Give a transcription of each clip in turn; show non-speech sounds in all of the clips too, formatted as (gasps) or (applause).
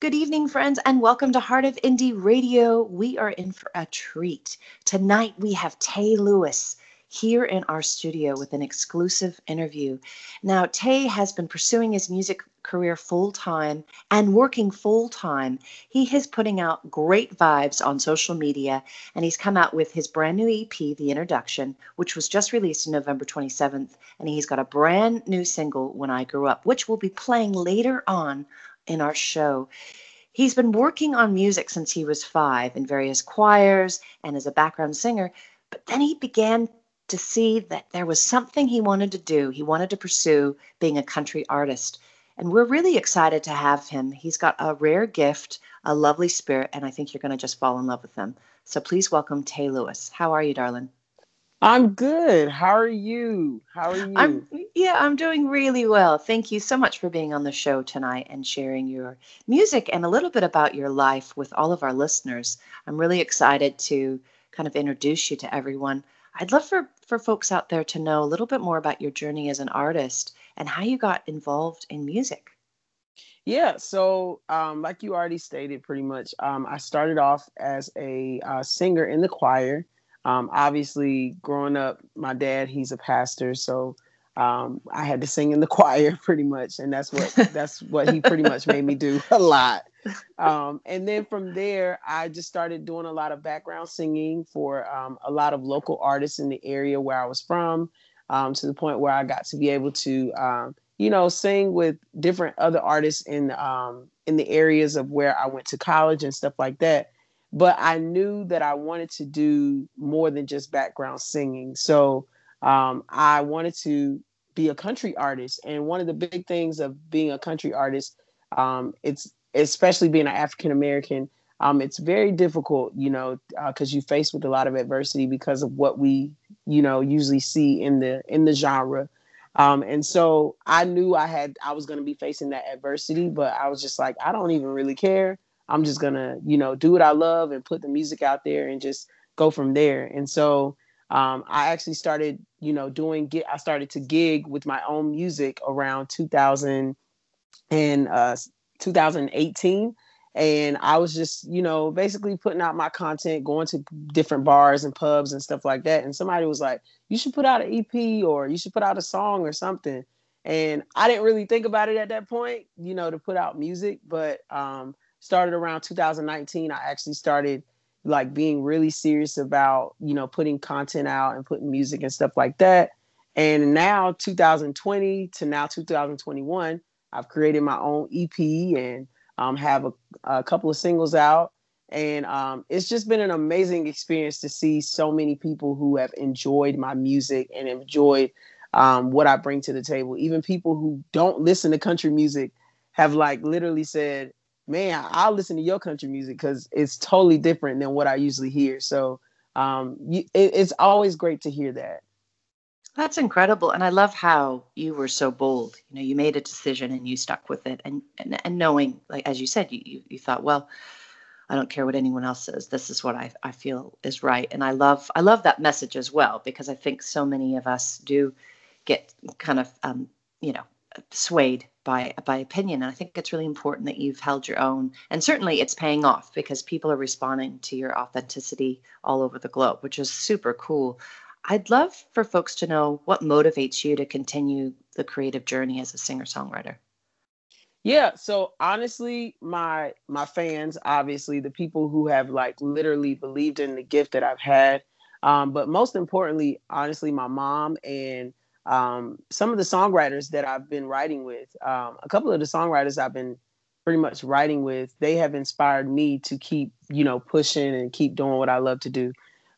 Good evening, friends, and welcome to Heart of Indie Radio. We are in for a treat. Tonight we have Tay Lewis here in our studio with an exclusive interview. Now, Tay has been pursuing his music career full time and working full time. He is putting out great vibes on social media, and he's come out with his brand new EP, The Introduction, which was just released on November 27th. And he's got a brand new single, When I Grew Up, which we'll be playing later on in our show. He's been working on music since he was five in various choirs and as a background singer, but then he began to see that there was something he wanted to do. He wanted to pursue being a country artist. And we're really excited to have him. He's got a rare gift, a lovely spirit, and I think you're going to just fall in love with him. So please welcome Tay Lewis. How are you, darling? I'm good. How are you? How are you? I'm yeah, I'm doing really well. Thank you so much for being on the show tonight and sharing your music and a little bit about your life with all of our listeners. I'm really excited to kind of introduce you to everyone. I'd love for for folks out there to know a little bit more about your journey as an artist and how you got involved in music. Yeah, so um, like you already stated, pretty much, um, I started off as a uh, singer in the choir. Um, obviously, growing up, my dad he's a pastor, so um, I had to sing in the (laughs) choir pretty much, and that's what that's what he pretty much made me do a lot. Um, and then from there, I just started doing a lot of background singing for um, a lot of local artists in the area where I was from, um, to the point where I got to be able to, um, you know, sing with different other artists in um, in the areas of where I went to college and stuff like that. But I knew that I wanted to do more than just background singing, so um, I wanted to be a country artist. And one of the big things of being a country artist, um, it's especially being an African American, um, it's very difficult, you know, because uh, you face with a lot of adversity because of what we, you know, usually see in the in the genre. Um, and so I knew I had I was going to be facing that adversity, but I was just like, I don't even really care. I'm just gonna, you know, do what I love and put the music out there and just go from there. And so um, I actually started, you know, doing. I started to gig with my own music around 2000 and uh, 2018 and I was just, you know, basically putting out my content, going to different bars and pubs and stuff like that. And somebody was like, "You should put out an EP or you should put out a song or something." And I didn't really think about it at that point, you know, to put out music. But um, started around 2019. I actually started like being really serious about you know putting content out and putting music and stuff like that and now 2020 to now 2021 i've created my own ep and um, have a, a, couple of singles out and um, it's just been an amazing experience to see so many people who have enjoyed my music and enjoyed um, what i bring to the table even people who don't listen to country music have like literally said man, I'll listen to your country music because it's totally different than what I usually hear. So um, you, it, it's always great to hear that. That's incredible, and I love how you were so bold. You know, you made a decision and you stuck with it, and and, and knowing, like as you said, you, you you thought, well, I don't care what anyone else says. This is what I I feel is right, and I love I love that message as well because I think so many of us do get kind of um, you know swayed by by opinion. And I think it's really important that you've held your own, and certainly it's paying off because people are responding to your authenticity all over the globe, which is super cool. I'd love for folks to know what motivates you to continue the creative journey as a singer songwriter. Yeah, so honestly, my my fans, obviously, the people who have like literally believed in the gift that I've had, um, but most importantly, honestly, my mom and um, some of the songwriters that I've been writing with, um, a couple of the songwriters I've been pretty much writing with, they have inspired me to keep, you know, pushing and keep doing what I love to do.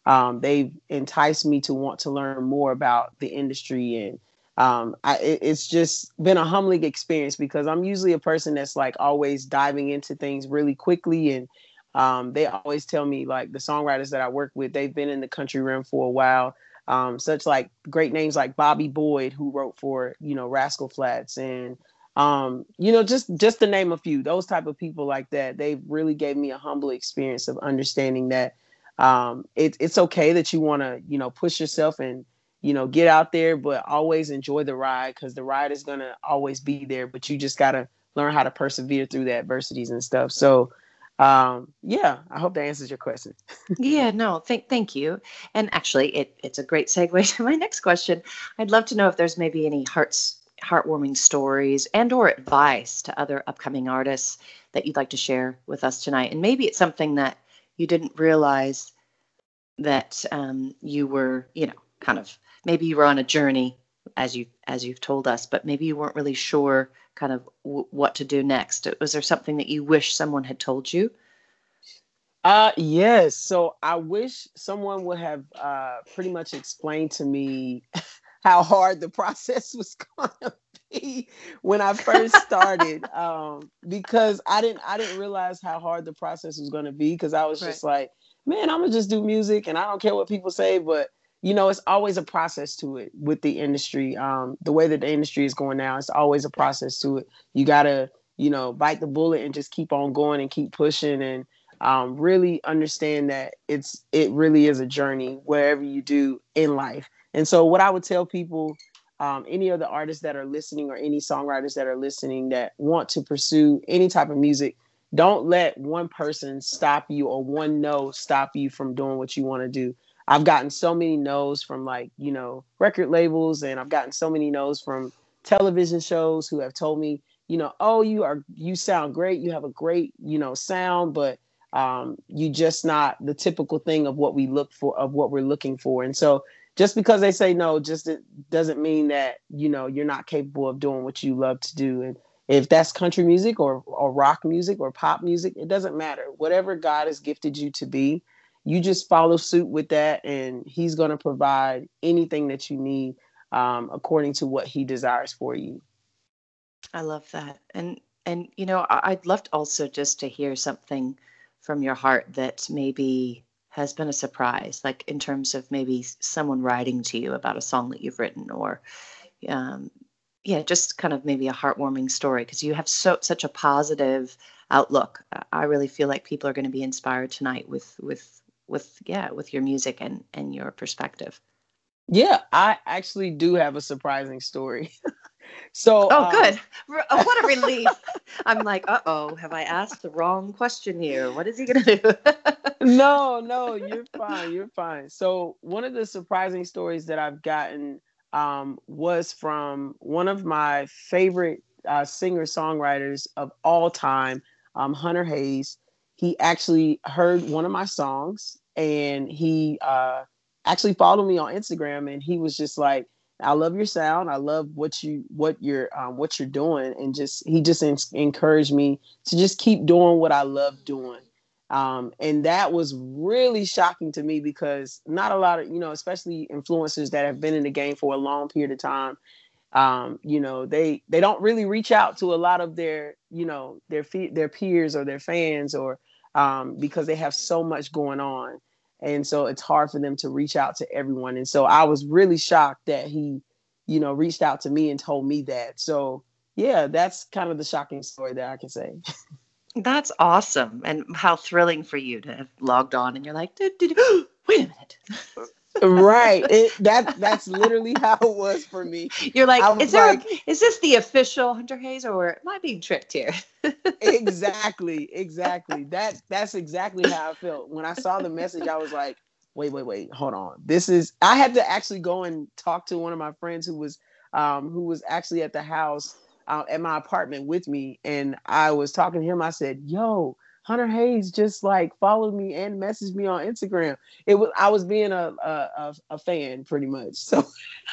Um, they've enticed me to want to learn more about the industry and um, I, it, it's just been a humbling experience because I'm usually a person that's like always diving into things really quickly and um, they always tell me like the songwriters that I work with, they've been in the country realm for a while um, such like great names like Bobby Boyd, who wrote for you know Rascal Flatts, and um, you know just just to name a few, those type of people like that. They really gave me a humble experience of understanding that um, it, it's okay that you want to you know push yourself and you know get out there, but always enjoy the ride because the ride is gonna always be there. But you just gotta learn how to persevere through the adversities and stuff. So um, yeah, I hope that answers your question. (laughs) yeah, no, thank thank you. And actually, it it's a great segue (laughs) to my next question. I'd love to know if there's maybe any hearts heartwarming stories and or advice to other upcoming artists that you'd like to share with us tonight. And maybe it's something that you didn't realize that um, you were, you know, kind of maybe you were on a journey as you as you've told us, but maybe you weren't really sure kind of w- what to do next. Was there something that you wish someone had told you? Uh yes. So I wish someone would have uh pretty much explained to me (laughs) how hard the (laughs) process was gonna be when I first started. (laughs) um, because I didn't I didn't realize how hard the process was gonna be because I was right. just like, man, I'm gonna just do music and I don't care what people say, but you know, it's always a process to it with the industry. Um, the way that the industry is going now, it's always a process to it. You gotta, you know, bite the bullet and just keep on going and keep pushing and um, really understand that it's it really is a journey wherever you do in life. And so, what I would tell people, um, any of the artists that are listening or any songwriters that are listening that want to pursue any type of music, don't let one person stop you or one no stop you from doing what you want to do. I've gotten so many no's from like, you know, record labels and I've gotten so many no's from television shows who have told me, you know, oh, you are you sound great, you have a great, you know, sound, but um you just not the typical thing of what we look for of what we're looking for. And so just because they say no just it doesn't mean that, you know, you're not capable of doing what you love to do and if that's country music or or rock music or pop music, it doesn't matter. Whatever God has gifted you to be, you just follow suit with that and he's going to provide anything that you need um, according to what he desires for you. I love that. And and you know i'd love also just to hear something from your heart that maybe has been a surprise like in terms of maybe someone writing to you about a song that you've written or um, yeah just kind of maybe a heartwarming story because you have so such a positive outlook. I really feel like people are going to be inspired tonight with with with yeah with your music and and your perspective. Yeah i actually do have a surprising story. (laughs) So oh um, good. Uh, what a relief. (laughs) I'm like uh-oh have i asked the wrong question here? What is he gonna do? (laughs) No no you're fine you're fine. So one of the surprising stories that i've gotten um, was from one of my favorite uh, singer songwriters of all time um, hunter hayes he actually heard one of my songs and he uh, actually followed me on Instagram, and he was just like, "I love your sound. I love what you what you're um, what you're doing," and just he just in- encouraged me to just keep doing what I love doing. Um, and that was really shocking to me because not a lot of you know, especially influencers that have been in the game for a long period of time, um, you know, they they don't really reach out to a lot of their you know their their peers or their fans or um, because they have so much going on. And so it's hard for them to reach out to everyone. And so I was really shocked that he, you know, reached out to me and told me that. So yeah, that's kind of the shocking story that I can say. (laughs) That's awesome. And how thrilling for you to have logged on and you're like, (gasps) wait a minute (laughs) right. It, that that's literally how it was for me. You're like, is there like, a, is this the official Hunter Hayes or am I being tricked here? exactly, exactly. (laughs) That that's exactly how I felt. When I saw the message, I was like, wait, wait, wait, hold on. This is I had to actually go and talk to one of my friends who was um who was actually at the house uh, at my apartment with me and I was talking to him. I said, yo, Hunter Hayes just like followed me and messaged me on Instagram. It was I was being a a, a fan pretty much. So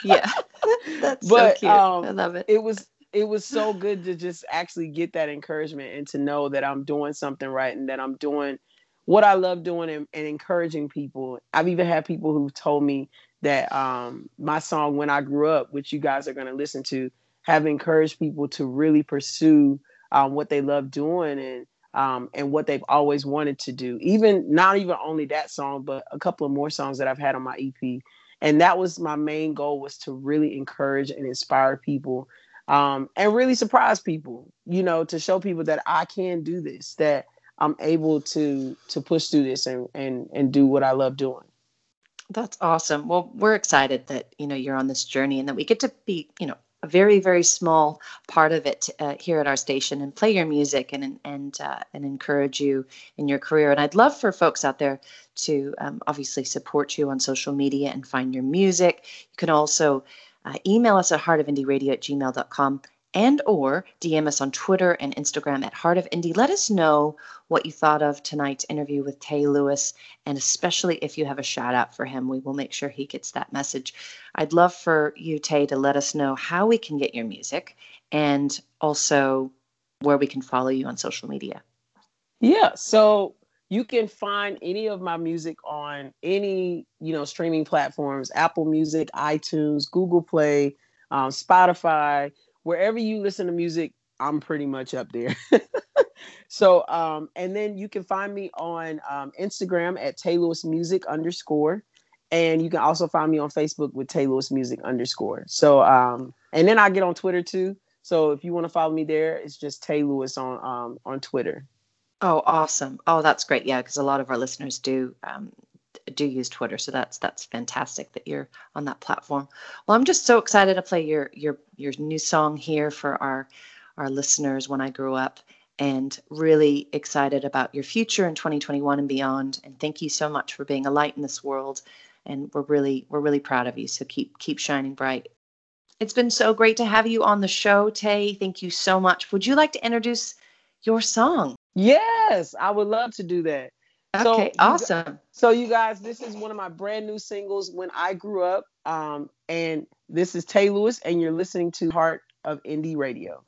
yeah, (laughs) that's but, so cute. Um, I love it. It was it was so good to just actually get that encouragement and to know that I'm doing something right and that I'm doing what I love doing and, and encouraging people. I've even had people who've told me that um, my song "When I Grew Up," which you guys are going to listen to, have encouraged people to really pursue um, what they love doing and um, and what they've always wanted to do. Even not even only that song, but a couple of more songs that I've had on my EP. And that was my main goal was to really encourage and inspire people um, and really surprise people, you know, to show people that I can do this, that I'm able to to push through this and and and do what I love doing. That's awesome. Well, we're excited that you know you're on this journey and that we get to be, you know, a very very small part of it uh, here at our station and play your music and and uh, and encourage you in your career. And i'd love for folks out there to um, obviously support you on social media and find your music. You can also uh, email us at heartofindieradio at gmail.com and or DM us on Twitter and Instagram at Heart of Indie. Let us know what you thought of tonight's interview with Tay Lewis, and especially if you have a shout out for him, we will make sure he gets that message. I'd love for you, Tay, to let us know how we can get your music and also where we can follow you on social media. Yeah, so you can find any of my music on any you know streaming platforms apple music itunes google play um, spotify wherever you listen to music, I'm pretty much up there. (laughs) so, um, and then you can find me on um, Instagram at Tay Lewis Music underscore, and you can also find me on Facebook with Tay Lewis Music underscore. So, um, and then I get on Twitter too. So if you want to follow me there, it's just Tay Lewis on um, on Twitter. Oh, awesome! Oh, that's great. Yeah, because a lot of our listeners do um, do use Twitter, so that's that's fantastic that you're on that platform. Well, I'm just so excited to play your your your new song here for our our listeners when I grew up and really excited about your future in 2021 and beyond. And thank you so much for being a light in this world and we're really we're really proud of you. So keep keep shining bright. It's been so great to have you on the show tay. Thank you so much. Would you like to introduce your song? Yes i would love to do that Okay, so awesome. so you guys, this is one of my brand new singles when I grew up. Um, and this is Tay Lewis, and you're listening to Heart of Indie Radio.